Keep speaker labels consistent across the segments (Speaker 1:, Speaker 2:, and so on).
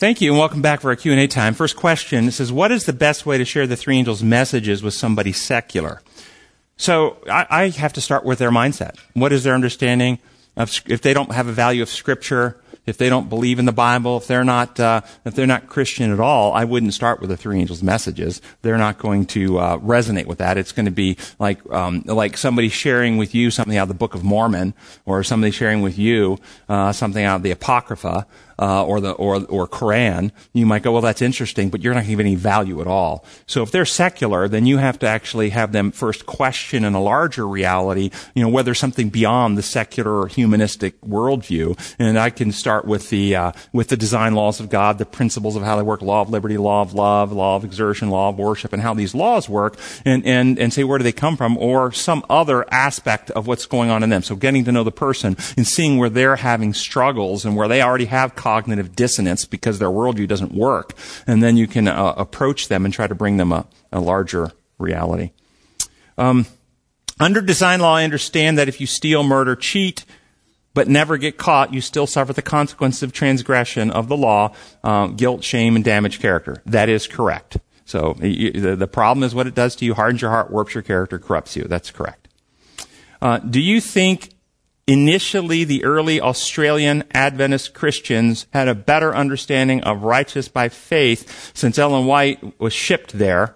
Speaker 1: Thank you and welcome back for our Q&A time. First question says, what is the best way to share the three angels' messages with somebody secular? So I, I have to start with their mindset. What is their understanding of, if they don't have a value of scripture, if they don't believe in the Bible, if they're not, uh, if they're not Christian at all, I wouldn't start with the three angels' messages. They're not going to uh, resonate with that. It's going to be like um, like somebody sharing with you something out of the Book of Mormon, or somebody sharing with you uh, something out of the Apocrypha uh, or the or or Quran, you might go, well, that's interesting, but you're not going to give any value at all. So if they're secular, then you have to actually have them first question in a larger reality, you know, whether something beyond the secular or humanistic worldview. And I can start with the uh, with the design laws of God, the principles of how they work, law of liberty, law of love, law of exertion, law of worship, and how these laws work, and and and say where do they come from, or some other aspect of what's going on in them. So getting to know the person and seeing where they're having struggles and where they already have cognitive dissonance because their worldview doesn't work. And then you can uh, approach them and try to bring them a, a larger reality. Um, under design law, I understand that if you steal, murder, cheat, but never get caught, you still suffer the consequence of transgression of the law, uh, guilt, shame, and damaged character. That is correct. So you, the, the problem is what it does to you, hardens your heart, warps your character, corrupts you. That's correct. Uh, do you think initially the early Australian Adventist Christians had a better understanding of righteous by faith since Ellen White was shipped there.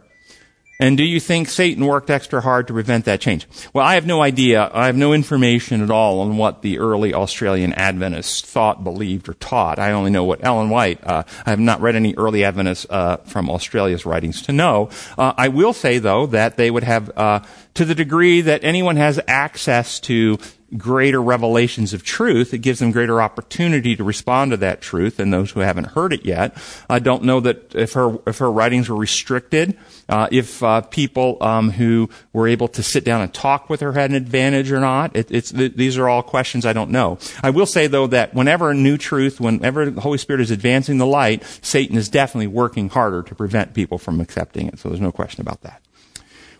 Speaker 1: And do you think Satan worked extra hard to prevent that change? Well, I have no idea. I have no information at all on what the early Australian Adventists thought, believed, or taught. I only know what Ellen White. Uh, I have not read any early Adventists uh, from Australia's writings to know. Uh, I will say, though, that they would have, uh, to the degree that anyone has access to greater revelations of truth, it gives them greater opportunity to respond to that truth than those who haven't heard it yet. I don't know that if her if her writings were restricted, uh, if uh, people um, who were able to sit down and talk with her had an advantage or not. It, th- these are all questions I don't know. I will say though that whenever a new truth, whenever the Holy Spirit is advancing the light, Satan is definitely working harder to prevent people from accepting it. So there's no question about that.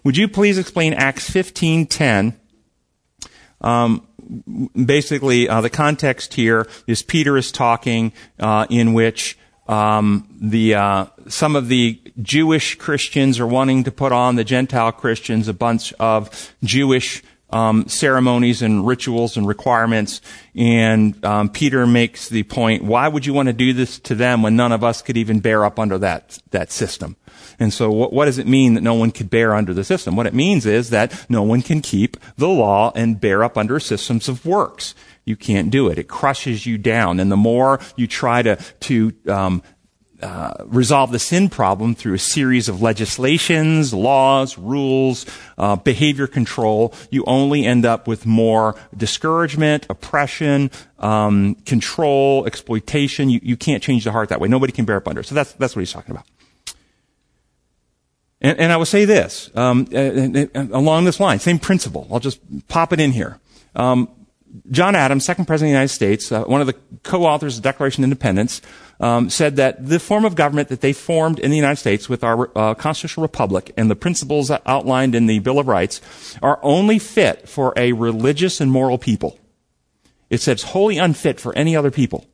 Speaker 1: Would you please explain Acts 15:10? Um, basically, uh, the context here is Peter is talking uh, in which um, the uh, some of the Jewish Christians are wanting to put on the Gentile Christians a bunch of Jewish um, ceremonies and rituals and requirements. And um, Peter makes the point: Why would you want to do this to them when none of us could even bear up under that that system? And so what, what does it mean that no one could bear under the system? What it means is that no one can keep the law and bear up under systems of works. You can't do it. It crushes you down. And the more you try to, to, um, uh, resolve the sin problem through a series of legislations, laws, rules, uh, behavior control, you only end up with more discouragement, oppression, um, control, exploitation. You, you can't change the heart that way. Nobody can bear up under. So that's that's what he's talking about. And, and I will say this, um, and along this line, same principle. I'll just pop it in here. Um, John Adams, second president of the United States, uh, one of the co-authors of the Declaration of Independence, um, said that the form of government that they formed in the United States with our uh, constitutional republic and the principles outlined in the Bill of Rights are only fit for a religious and moral people. It says wholly unfit for any other people.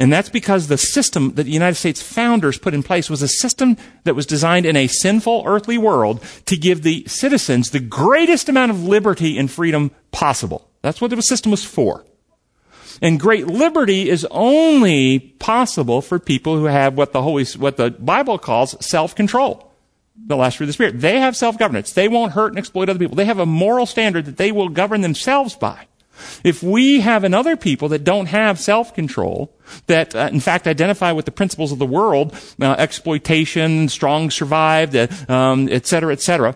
Speaker 1: And that's because the system that the United States founders put in place was a system that was designed in a sinful earthly world to give the citizens the greatest amount of liberty and freedom possible. That's what the system was for. And great liberty is only possible for people who have what the Holy, what the Bible calls self-control. The last fruit of the Spirit. They have self-governance. They won't hurt and exploit other people. They have a moral standard that they will govern themselves by. If we have in other people that don't have self-control, that uh, in fact identify with the principles of the world, uh, exploitation, strong survive, uh, um, et cetera, et cetera,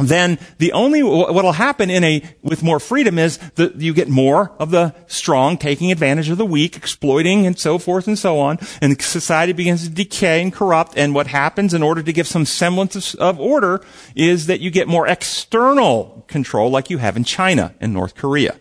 Speaker 1: then the only what'll happen in a with more freedom is that you get more of the strong taking advantage of the weak, exploiting and so forth and so on, and society begins to decay and corrupt. And what happens in order to give some semblance of, of order is that you get more external control, like you have in China and North Korea.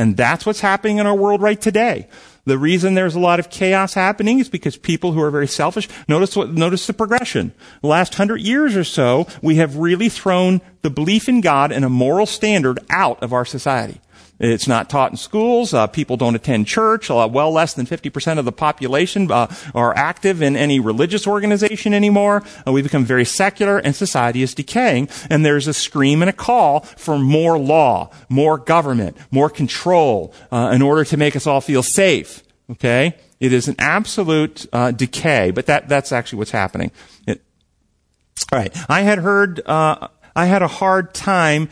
Speaker 1: And that's what's happening in our world right today. The reason there's a lot of chaos happening is because people who are very selfish, notice what, notice the progression. The last hundred years or so, we have really thrown the belief in God and a moral standard out of our society. It's not taught in schools. Uh, people don't attend church. Uh, well less than 50% of the population uh, are active in any religious organization anymore. Uh, we become very secular and society is decaying. And there's a scream and a call for more law, more government, more control uh, in order to make us all feel safe. Okay? It is an absolute uh, decay, but that, that's actually what's happening. It, all right. I had heard, I had a hard time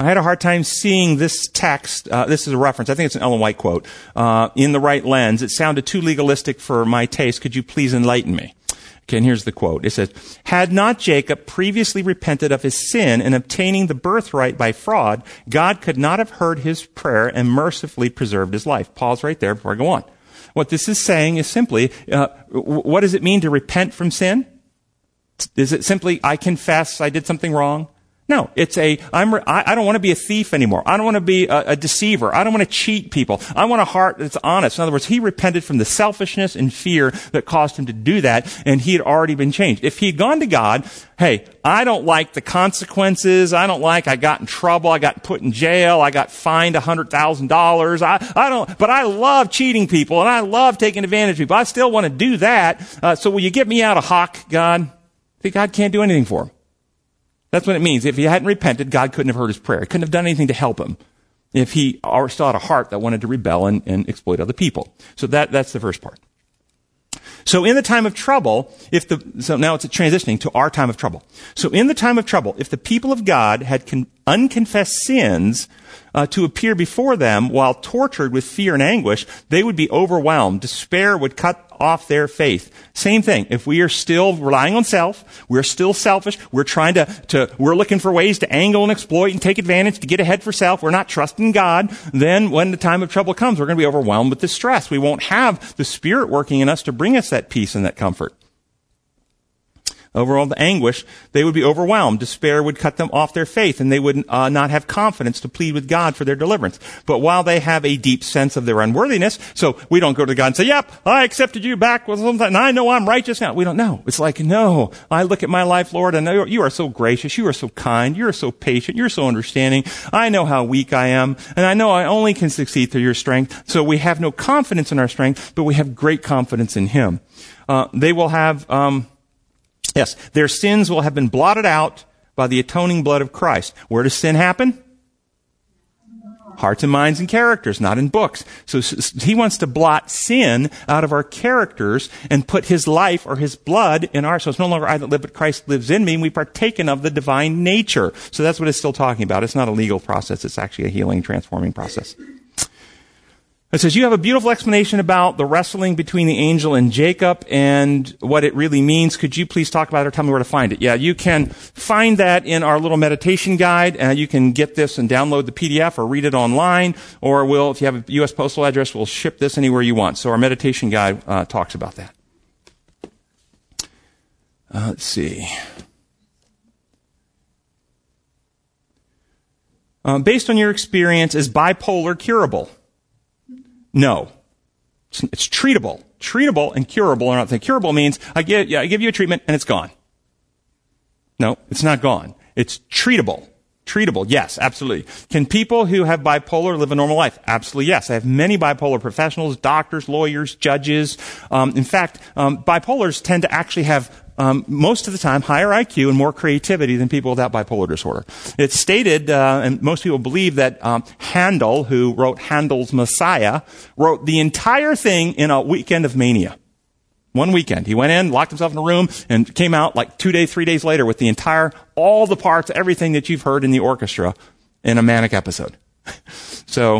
Speaker 1: I had a hard time seeing this text. Uh, this is a reference. I think it's an Ellen White quote. Uh, in the right lens, it sounded too legalistic for my taste. Could you please enlighten me? Okay, and here's the quote. It says, Had not Jacob previously repented of his sin and obtaining the birthright by fraud, God could not have heard his prayer and mercifully preserved his life. Pause right there before I go on. What this is saying is simply, uh, what does it mean to repent from sin? Is it simply, I confess I did something wrong? No, it's a, I'm, I, don't want to be a thief anymore. I don't want to be a, a, deceiver. I don't want to cheat people. I want a heart that's honest. In other words, he repented from the selfishness and fear that caused him to do that, and he had already been changed. If he had gone to God, hey, I don't like the consequences. I don't like I got in trouble. I got put in jail. I got fined a hundred thousand dollars. I, I don't, but I love cheating people and I love taking advantage of people. I still want to do that. Uh, so will you get me out of hock, God? See, God can't do anything for him. That's what it means. If he hadn't repented, God couldn't have heard his prayer. He couldn't have done anything to help him if he still had a heart that wanted to rebel and, and exploit other people. So that, that's the first part. So in the time of trouble, if the, so now it's transitioning to our time of trouble. So in the time of trouble, if the people of God had con, unconfessed sins, uh, to appear before them while tortured with fear and anguish, they would be overwhelmed. Despair would cut off their faith. Same thing. If we are still relying on self, we're still selfish, we're trying to, to, we're looking for ways to angle and exploit and take advantage to get ahead for self, we're not trusting God, then when the time of trouble comes, we're going to be overwhelmed with distress. We won't have the Spirit working in us to bring us that peace and that comfort over all the anguish, they would be overwhelmed. Despair would cut them off their faith, and they would uh, not have confidence to plead with God for their deliverance. But while they have a deep sense of their unworthiness, so we don't go to God and say, "Yep, I accepted you back with something, and I know I'm righteous now." We don't know. It's like, no, I look at my life, Lord, and you are so gracious, you are so kind, you are so patient, you're so understanding. I know how weak I am, and I know I only can succeed through your strength. So we have no confidence in our strength, but we have great confidence in Him. Uh, they will have. Um, Yes, their sins will have been blotted out by the atoning blood of Christ. Where does sin happen? Hearts and minds and characters, not in books. So he wants to blot sin out of our characters and put his life or his blood in ours. So it's no longer I that live, but Christ lives in me, and we partaken of the divine nature. So that's what it's still talking about. It's not a legal process. It's actually a healing, transforming process. It says, you have a beautiful explanation about the wrestling between the angel and Jacob and what it really means. Could you please talk about it or tell me where to find it? Yeah, you can find that in our little meditation guide. and you can get this and download the PDF or read it online. Or we'll, if you have a U.S. postal address, we'll ship this anywhere you want. So our meditation guide uh, talks about that. Uh, let's see. Uh, based on your experience, is bipolar curable? No. It's, it's treatable. Treatable and curable are not the Curable means I give, yeah, I give you a treatment and it's gone. No, it's not gone. It's treatable. Treatable, yes, absolutely. Can people who have bipolar live a normal life? Absolutely, yes. I have many bipolar professionals, doctors, lawyers, judges. Um, in fact, um, bipolars tend to actually have um, most of the time higher IQ and more creativity than people without bipolar disorder. It's stated, uh, and most people believe that um, Handel, who wrote Handel's Messiah, wrote the entire thing in a weekend of mania. One weekend. He went in, locked himself in a room, and came out like two days, three days later with the entire, all the parts, everything that you've heard in the orchestra in a manic episode. so,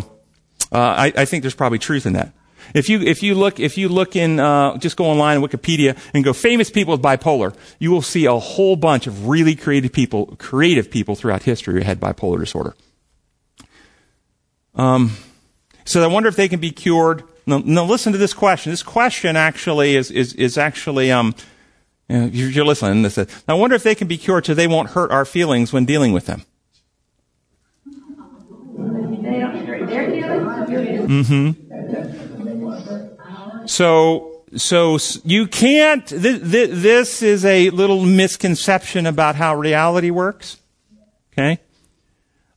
Speaker 1: uh, I, I think there's probably truth in that. If you, if you look, if you look in, uh, just go online on Wikipedia and go famous people with bipolar, you will see a whole bunch of really creative people, creative people throughout history who had bipolar disorder. Um, so I wonder if they can be cured. Now, now listen to this question. This question actually is, is, is actually, um, you're listening. This, I wonder if they can be cured so they won't hurt our feelings when dealing with them. They don't hurt their feelings. Mm-hmm. So, so you can't, th- th- this is a little misconception about how reality works. Okay?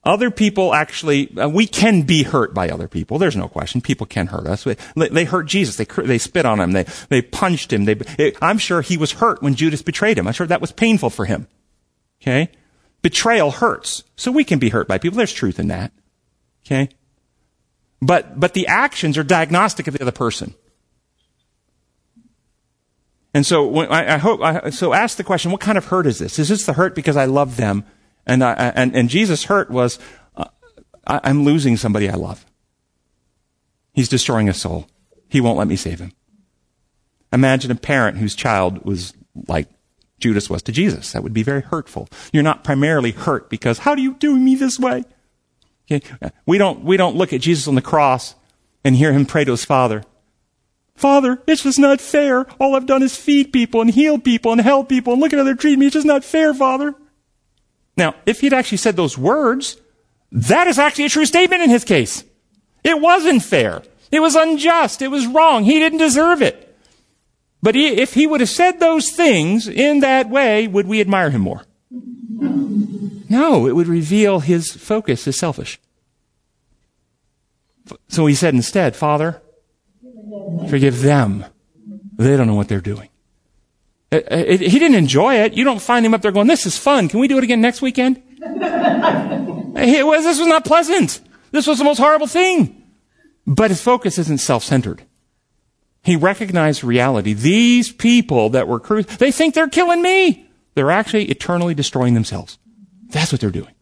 Speaker 1: other people actually, uh, we can be hurt by other people. There's no question. People can hurt us. They, they hurt Jesus. They, they spit on him. They, they punched him. They, it, I'm sure he was hurt when Judas betrayed him. I'm sure that was painful for him. Okay? Betrayal hurts. So we can be hurt by people. There's truth in that. Okay? But, but the actions are diagnostic of the other person. And so when, I, I, hope, I, so ask the question, what kind of hurt is this? Is this the hurt because I love them? And, I, and, and Jesus' hurt was, uh, I, I'm losing somebody I love. He's destroying a soul. He won't let me save him. Imagine a parent whose child was like Judas was to Jesus. That would be very hurtful. You're not primarily hurt because, how do you do me this way? Okay? We don't, we don't look at Jesus on the cross and hear him pray to his father. Father, it's just not fair. All I've done is feed people and heal people and help people and look at how they're treating me. It's just not fair, Father. Now, if he'd actually said those words, that is actually a true statement in his case. It wasn't fair. It was unjust. It was wrong. He didn't deserve it. But he, if he would have said those things in that way, would we admire him more? No, it would reveal his focus is selfish. So he said instead, Father, forgive them. They don't know what they're doing. It, uh, it, he didn't enjoy it. You don't find him up there going, this is fun. Can we do it again next weekend? it was, this was not pleasant. This was the most horrible thing. But his focus isn't self-centered. He recognized reality. These people that were cru- they think they're killing me. They're actually eternally destroying themselves. That's what they're doing.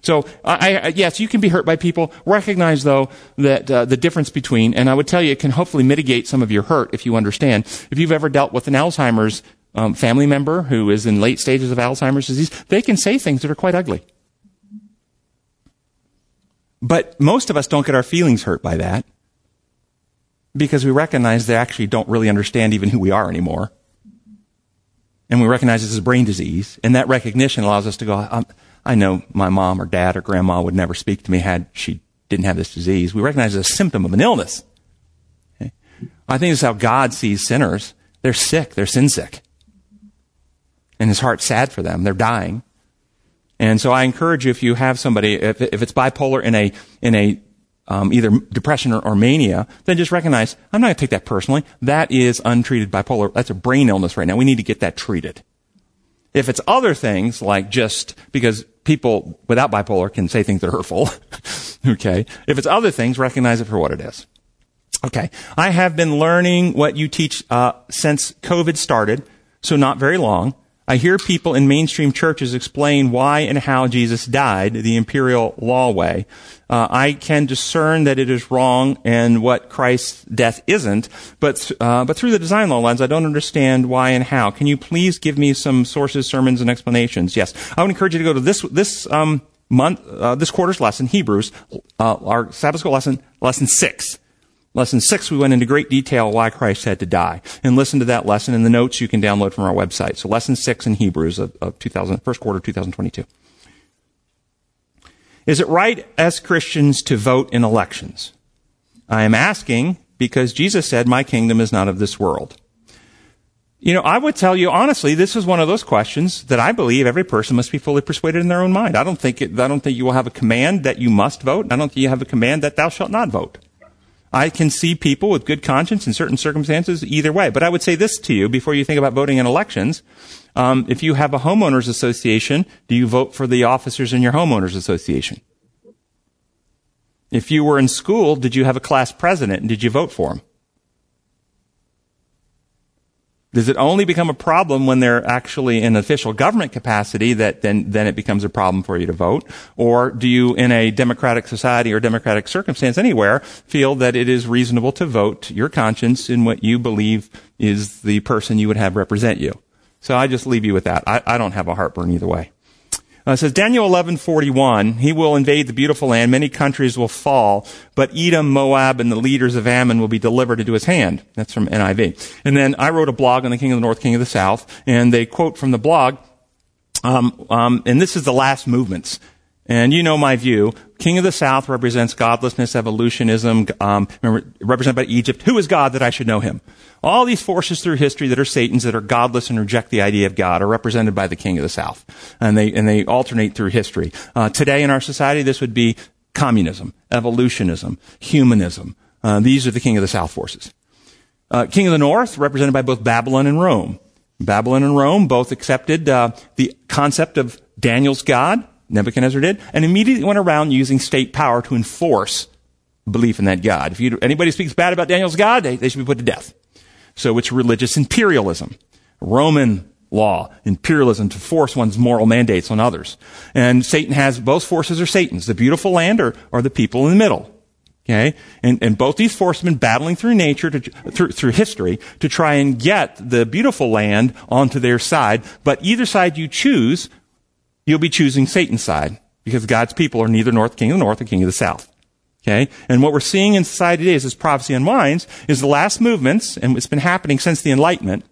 Speaker 1: So, I, I, yes, you can be hurt by people. Recognize, though, that uh, the difference between, and I would tell you, it can hopefully mitigate some of your hurt if you understand. If you've ever dealt with an Alzheimer's um, family member who is in late stages of Alzheimer's disease, they can say things that are quite ugly. But most of us don't get our feelings hurt by that because we recognize they actually don't really understand even who we are anymore. And we recognize this is a brain disease. And that recognition allows us to go, um, I know my mom or dad or grandma would never speak to me had she didn't have this disease. We recognize it as a symptom of an illness. Okay? I think this is how God sees sinners. They're sick. They're sin sick and his heart's sad for them. They're dying. And so I encourage you, if you have somebody, if, if it's bipolar in a, in a, um, either depression or, or, mania, then just recognize, I'm not going to take that personally. That is untreated bipolar. That's a brain illness right now. We need to get that treated. If it's other things, like just because people without bipolar can say things that are hurtful, okay? If it's other things, recognize it for what it is. Okay. I have been learning what you teach, uh, since COVID started, so not very long. I hear people in mainstream churches explain why and how Jesus died the imperial law way. Uh, I can discern that it is wrong and what Christ's death isn't, but uh, but through the design law lens, I don't understand why and how. Can you please give me some sources, sermons, and explanations? Yes, I would encourage you to go to this this um, month uh, this quarter's lesson, Hebrews, uh, our Sabbath school lesson, lesson six. Lesson six, we went into great detail why Christ had to die. And listen to that lesson in the notes you can download from our website. So lesson six in Hebrews of, of 2000, first quarter 2022. Is it right as Christians to vote in elections? I am asking because Jesus said, my kingdom is not of this world. You know, I would tell you honestly, this is one of those questions that I believe every person must be fully persuaded in their own mind. I don't think it, I don't think you will have a command that you must vote. I don't think you have a command that thou shalt not vote. I can see people with good conscience in certain circumstances either way. But I would say this to you before you think about voting in elections. Um, if you have a homeowners association, do you vote for the officers in your homeowners association? If you were in school, did you have a class president and did you vote for him? Does it only become a problem when they're actually in official government capacity that then, then it becomes a problem for you to vote? Or do you, in a democratic society or democratic circumstance anywhere, feel that it is reasonable to vote your conscience in what you believe is the person you would have represent you? So I just leave you with that. I, I don't have a heartburn either way. Uh, it says Daniel 11:41, he will invade the beautiful land, many countries will fall, but Edom, Moab, and the leaders of Ammon will be delivered into his hand. That's from NIV. And then I wrote a blog on the King of the North, King of the South, and they quote from the blog, um, um, and this is the last movements. And you know my view. King of the South represents godlessness, evolutionism, um, represented by Egypt. Who is God that I should know him? All these forces through history that are Satan's, that are godless and reject the idea of God, are represented by the King of the South, and they and they alternate through history. Uh, today in our society, this would be communism, evolutionism, humanism. Uh, these are the King of the South forces. Uh, King of the North, represented by both Babylon and Rome. Babylon and Rome both accepted uh, the concept of Daniel's God Nebuchadnezzar did, and immediately went around using state power to enforce belief in that God. If you, anybody speaks bad about Daniel's God, they, they should be put to death. So it's religious imperialism. Roman law, imperialism to force one's moral mandates on others. And Satan has, both forces are Satan's, the beautiful land or, the people in the middle. Okay? And, and both these forces have been battling through nature, to, through, through history, to try and get the beautiful land onto their side. But either side you choose you'll be choosing Satan's side because God's people are neither north king of the north or king of the south. Okay? And what we're seeing in society today is, as this prophecy unwinds is the last movements, and it's been happening since the Enlightenment.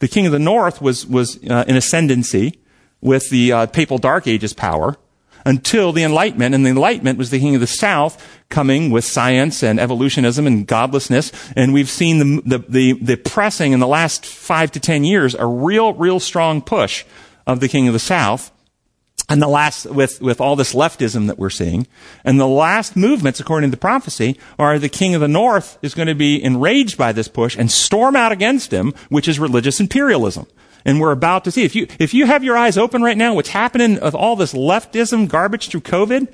Speaker 1: The king of the north was, was uh, in ascendancy with the uh, papal dark ages power until the Enlightenment, and the Enlightenment was the king of the south coming with science and evolutionism and godlessness, and we've seen the, the, the, the pressing in the last five to ten years, a real, real strong push of the king of the south and the last, with, with all this leftism that we're seeing, and the last movements, according to the prophecy, are the king of the north is going to be enraged by this push and storm out against him, which is religious imperialism. And we're about to see, if you, if you have your eyes open right now, what's happening with all this leftism garbage through COVID,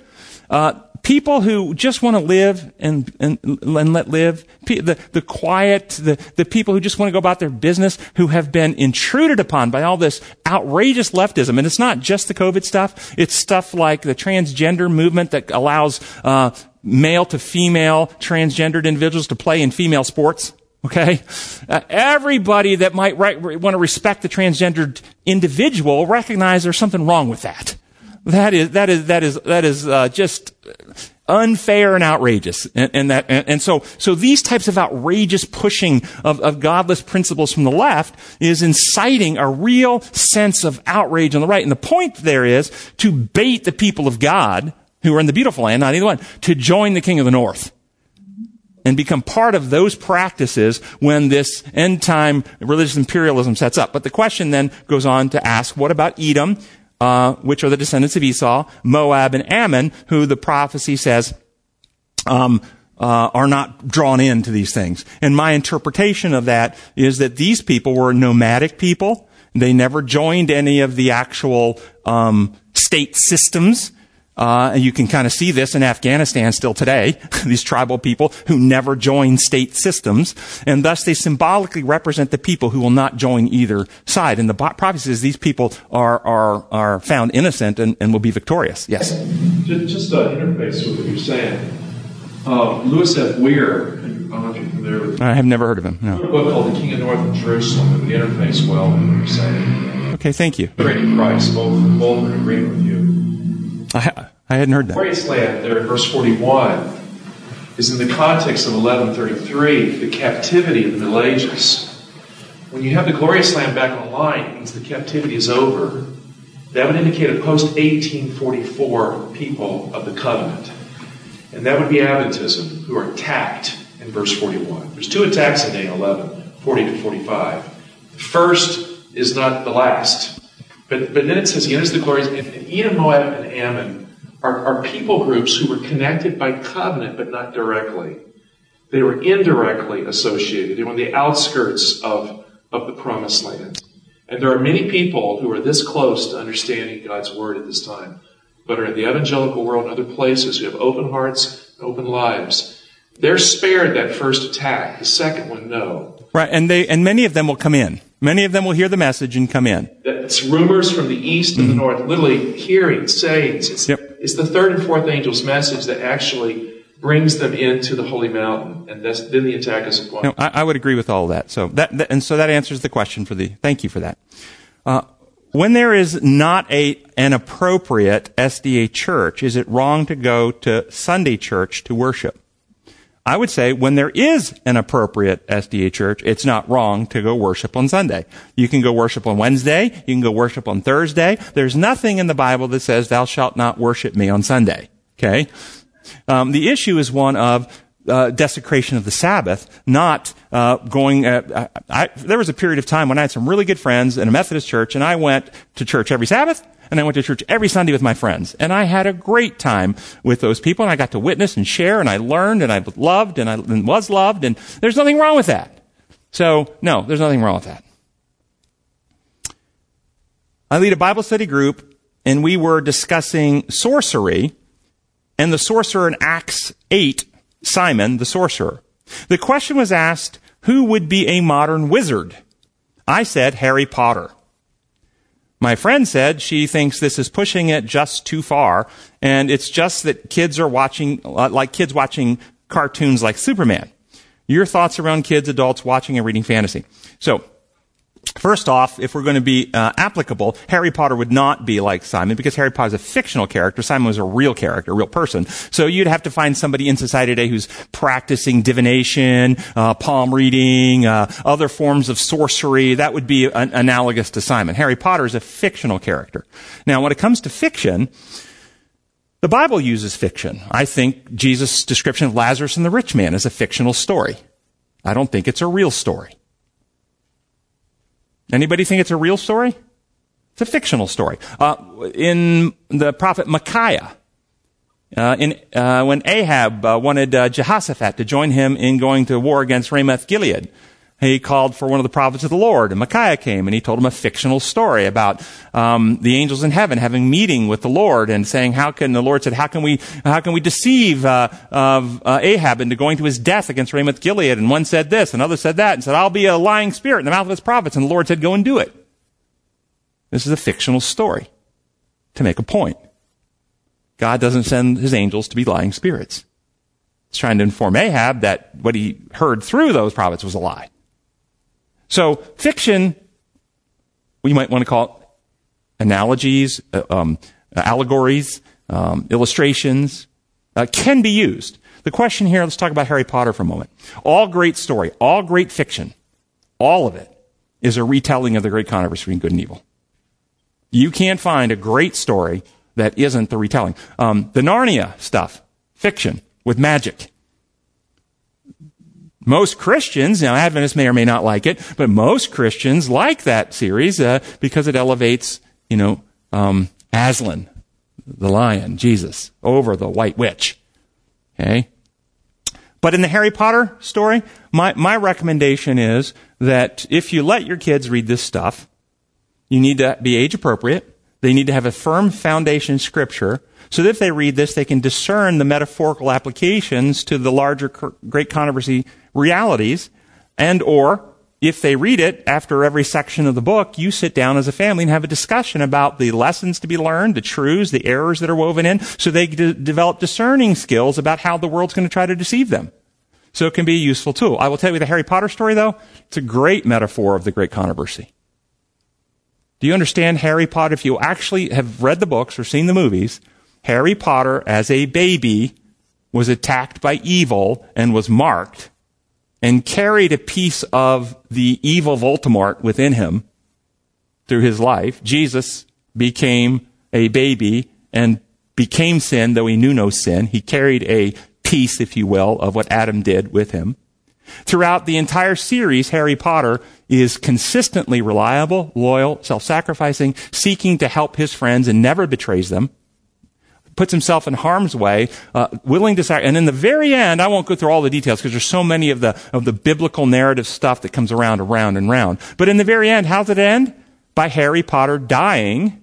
Speaker 1: uh, people who just want to live and, and, and let live, the, the quiet, the, the people who just want to go about their business, who have been intruded upon by all this outrageous leftism. And it's not just the COVID stuff. It's stuff like the transgender movement that allows uh, male to female transgendered individuals to play in female sports. Okay? Uh, everybody that might right, want to respect the transgendered individual recognize there's something wrong with that. That is, that is, that is, that is, uh, just unfair and outrageous. And, and that, and, and, so, so these types of outrageous pushing of, of godless principles from the left is inciting a real sense of outrage on the right. And the point there is to bait the people of God, who are in the beautiful land, not either one, to join the king of the north and become part of those practices when this end time religious imperialism sets up. But the question then goes on to ask, what about Edom? Uh, which are the descendants of Esau, Moab and Ammon, who the prophecy says um, uh, are not drawn into these things. And my interpretation of that is that these people were nomadic people. They never joined any of the actual um, state systems. Uh, and you can kind of see this in Afghanistan still today. These tribal people who never join state systems, and thus they symbolically represent the people who will not join either side. And the prophecy is these people are are are found innocent and, and will be victorious. Yes.
Speaker 2: Just, to uh, interface with what you're saying. Uh, Louis F. Were, I don't know if you're familiar with. I
Speaker 1: have never heard of him. No.
Speaker 2: a book called The King of North of Jerusalem. It would interface well with what you're saying.
Speaker 1: Okay, thank you.
Speaker 2: Great Christ, both both in agreement with you.
Speaker 1: I, I hadn't heard that.
Speaker 2: Glorious land, there in verse 41, is in the context of 1133, the captivity of the Middle Ages. When you have the glorious land back online, it means the captivity is over. That would indicate a post 1844 people of the covenant. And that would be Adventism, who are attacked in verse 41. There's two attacks in Daniel 11, 40 to 45. The first is not the last. But, but then it says he enters the glories, and, and Edom, Moab, and Ammon are, are people groups who were connected by covenant, but not directly. They were indirectly associated. They were on the outskirts of, of the promised land. And there are many people who are this close to understanding God's word at this time, but are in the evangelical world and other places who have open hearts, open lives. They're spared that first attack. The second one, no.
Speaker 1: Right, and they and many of them will come in. Many of them will hear the message and come in.
Speaker 2: It's rumors from the east and mm-hmm. the north, literally hearing, sayings. It's, yep. It's the third and fourth angel's message that actually brings them into the holy mountain, and then the attack is applied.
Speaker 1: No, I, I, would agree with all that. So that, that, and so that answers the question for the. Thank you for that. Uh, when there is not a an appropriate SDA church, is it wrong to go to Sunday church to worship? I would say when there is an appropriate SDA church, it's not wrong to go worship on Sunday. You can go worship on Wednesday. You can go worship on Thursday. There's nothing in the Bible that says thou shalt not worship me on Sunday. Okay? Um, the issue is one of uh, desecration of the Sabbath, not uh, going. Uh, I, there was a period of time when I had some really good friends in a Methodist church, and I went to church every Sabbath, and I went to church every Sunday with my friends, and I had a great time with those people, and I got to witness and share, and I learned, and I loved, and I and was loved, and there's nothing wrong with that. So, no, there's nothing wrong with that. I lead a Bible study group, and we were discussing sorcery, and the sorcerer in Acts 8 Simon the sorcerer. The question was asked, who would be a modern wizard? I said Harry Potter. My friend said she thinks this is pushing it just too far, and it's just that kids are watching, uh, like kids watching cartoons like Superman. Your thoughts around kids, adults watching and reading fantasy. So, First off, if we're going to be uh, applicable, Harry Potter would not be like Simon because Harry Potter is a fictional character. Simon was a real character, a real person. So you'd have to find somebody in society today who's practicing divination, uh, palm reading, uh, other forms of sorcery. That would be an- analogous to Simon. Harry Potter is a fictional character. Now, when it comes to fiction, the Bible uses fiction. I think Jesus' description of Lazarus and the rich man is a fictional story. I don't think it's a real story. Anybody think it's a real story? It's a fictional story. Uh, in the prophet Micaiah, uh, in, uh, when Ahab uh, wanted uh, Jehoshaphat to join him in going to war against Ramoth Gilead, he called for one of the prophets of the Lord, and Micaiah came, and he told him a fictional story about um, the angels in heaven having meeting with the Lord and saying, "How can the Lord said, how can we how can we deceive uh, of, uh, Ahab into going to his death against Ramoth Gilead?" And one said this, another said that, and said, "I'll be a lying spirit in the mouth of his prophets." And the Lord said, "Go and do it." This is a fictional story to make a point. God doesn't send his angels to be lying spirits. He's trying to inform Ahab that what he heard through those prophets was a lie. So fiction, we might want to call it analogies, uh, um, allegories, um, illustrations, uh, can be used. The question here, let's talk about Harry Potter for a moment. All great story, all great fiction, all of it is a retelling of the great controversy between good and evil. You can't find a great story that isn't the retelling. Um, the Narnia stuff, fiction with magic. Most Christians, now Adventists may or may not like it, but most Christians like that series uh, because it elevates, you know, um, Aslan, the lion, Jesus, over the white witch. Okay? But in the Harry Potter story, my, my recommendation is that if you let your kids read this stuff, you need to be age appropriate. They need to have a firm foundation scripture so that if they read this, they can discern the metaphorical applications to the larger great controversy realities, and or if they read it after every section of the book, you sit down as a family and have a discussion about the lessons to be learned, the truths, the errors that are woven in, so they d- develop discerning skills about how the world's going to try to deceive them. So it can be a useful tool. I will tell you the Harry Potter story though, it's a great metaphor of the great controversy. Do you understand Harry Potter? If you actually have read the books or seen the movies, Harry Potter as a baby was attacked by evil and was marked and carried a piece of the evil Voldemort within him through his life. Jesus became a baby and became sin, though he knew no sin. He carried a piece, if you will, of what Adam did with him. Throughout the entire series, Harry Potter is consistently reliable, loyal, self-sacrificing, seeking to help his friends and never betrays them puts himself in harm's way, uh, willing to sacrifice. And in the very end, I won't go through all the details because there's so many of the of the biblical narrative stuff that comes around, around, and around. But in the very end, how's it end? By Harry Potter dying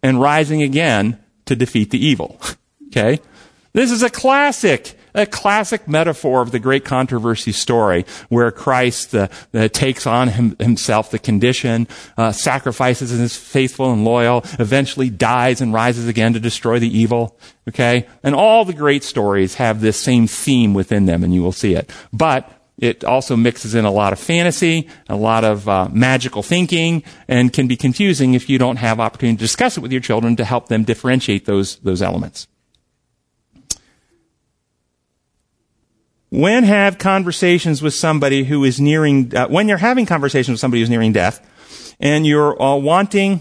Speaker 1: and rising again to defeat the evil. okay, this is a classic a classic metaphor of the great controversy story where Christ uh, uh, takes on him, himself the condition, uh, sacrifices and is faithful and loyal, eventually dies and rises again to destroy the evil. Okay? And all the great stories have this same theme within them and you will see it. But it also mixes in a lot of fantasy, a lot of uh, magical thinking, and can be confusing if you don't have opportunity to discuss it with your children to help them differentiate those, those elements. When have conversations with somebody who is nearing, uh, when you're having conversations with somebody who's nearing death, and you're uh, wanting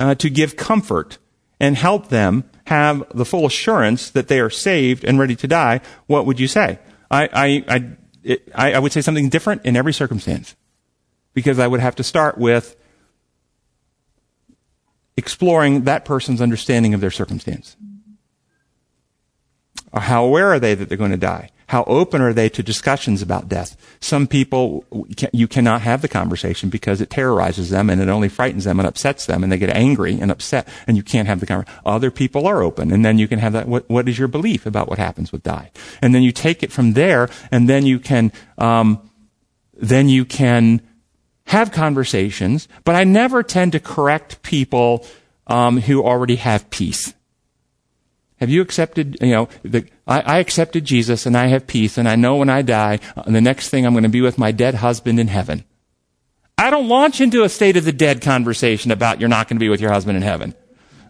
Speaker 1: uh, to give comfort and help them have the full assurance that they are saved and ready to die, what would you say? I, I, I, it, I, I would say something different in every circumstance. Because I would have to start with exploring that person's understanding of their circumstance. How aware are they that they're going to die? How open are they to discussions about death? Some people, you cannot have the conversation because it terrorizes them and it only frightens them and upsets them and they get angry and upset and you can't have the conversation. Other people are open and then you can have that. What, what is your belief about what happens with die? And then you take it from there and then you can, um, then you can have conversations, but I never tend to correct people um, who already have peace. Have you accepted, you know, the, I, I, accepted Jesus and I have peace and I know when I die, uh, the next thing I'm going to be with my dead husband in heaven. I don't launch into a state of the dead conversation about you're not going to be with your husband in heaven.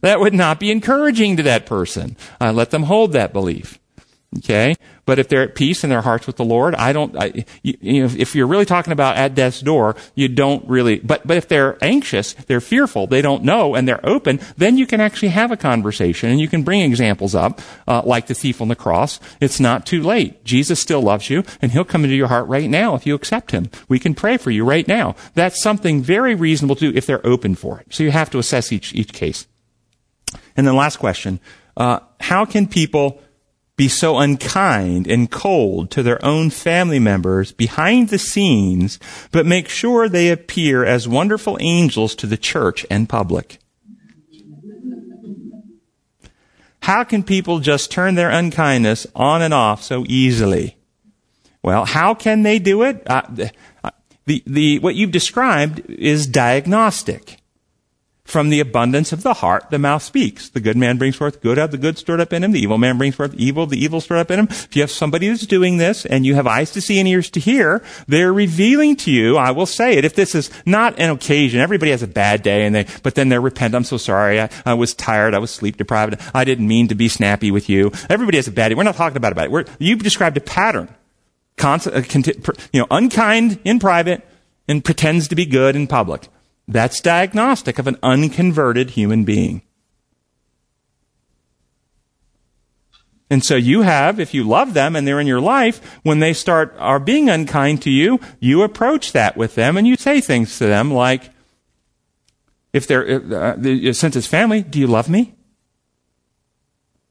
Speaker 1: That would not be encouraging to that person. I let them hold that belief. Okay? But if they're at peace in their hearts with the Lord, I don't, I, you, you, know, if you're really talking about at death's door, you don't really, but, but if they're anxious, they're fearful, they don't know, and they're open, then you can actually have a conversation and you can bring examples up, uh, like the thief on the cross. It's not too late. Jesus still loves you and he'll come into your heart right now if you accept him. We can pray for you right now. That's something very reasonable to do if they're open for it. So you have to assess each, each case. And then last question, uh, how can people be so unkind and cold to their own family members behind the scenes, but make sure they appear as wonderful angels to the church and public? How can people just turn their unkindness on and off so easily? Well, how can they do it? Uh, the, the, what you've described is diagnostic. From the abundance of the heart, the mouth speaks. The good man brings forth good out of the good stored up in him. The evil man brings forth evil, the evil stored up in him. If you have somebody that's doing this and you have eyes to see and ears to hear, they're revealing to you, I will say it, if this is not an occasion, everybody has a bad day and they, but then they repent, I'm so sorry, I, I was tired, I was sleep deprived, I didn't mean to be snappy with you. Everybody has a bad day. We're not talking about it. We're, you've described a pattern. Constant, uh, you know, unkind in private and pretends to be good in public. That's diagnostic of an unconverted human being. And so you have, if you love them and they're in your life, when they start are being unkind to you, you approach that with them and you say things to them like, if they're, uh, since it's family, do you love me?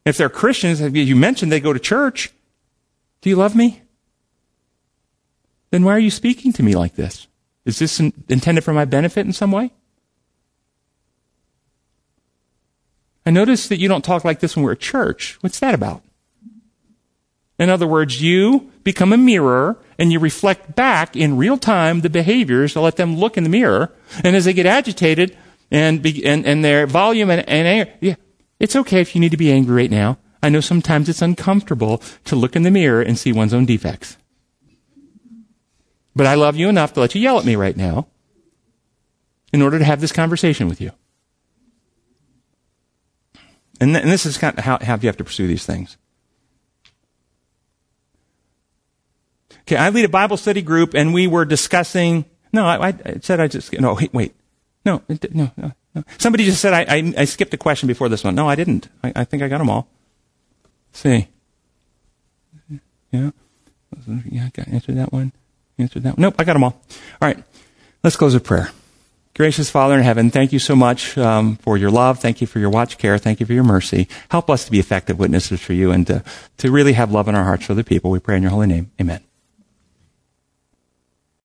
Speaker 1: If they're Christians, you mentioned they go to church, do you love me? Then why are you speaking to me like this? Is this in, intended for my benefit in some way? I notice that you don't talk like this when we're at church. What's that about? In other words, you become a mirror and you reflect back in real time the behaviors to let them look in the mirror. And as they get agitated and, be, and, and their volume and, and anger, yeah, it's okay if you need to be angry right now. I know sometimes it's uncomfortable to look in the mirror and see one's own defects. But I love you enough to let you yell at me right now in order to have this conversation with you. And, th- and this is kind of how, how you have to pursue these things. Okay, I lead a Bible study group and we were discussing, no, I, I said I just, no, wait, wait. No, no, no, no. Somebody just said I, I, I, skipped a question before this one. No, I didn't. I, I think I got them all. Let's see. Yeah. Yeah, I got answer that one answered that? Nope, I got them all. All right, let's close with prayer. Gracious Father in heaven, thank you so much um, for your love. Thank you for your watch care. Thank you for your mercy. Help us to be effective witnesses for you and to, to really have love in our hearts for the people. We pray in your holy name. Amen.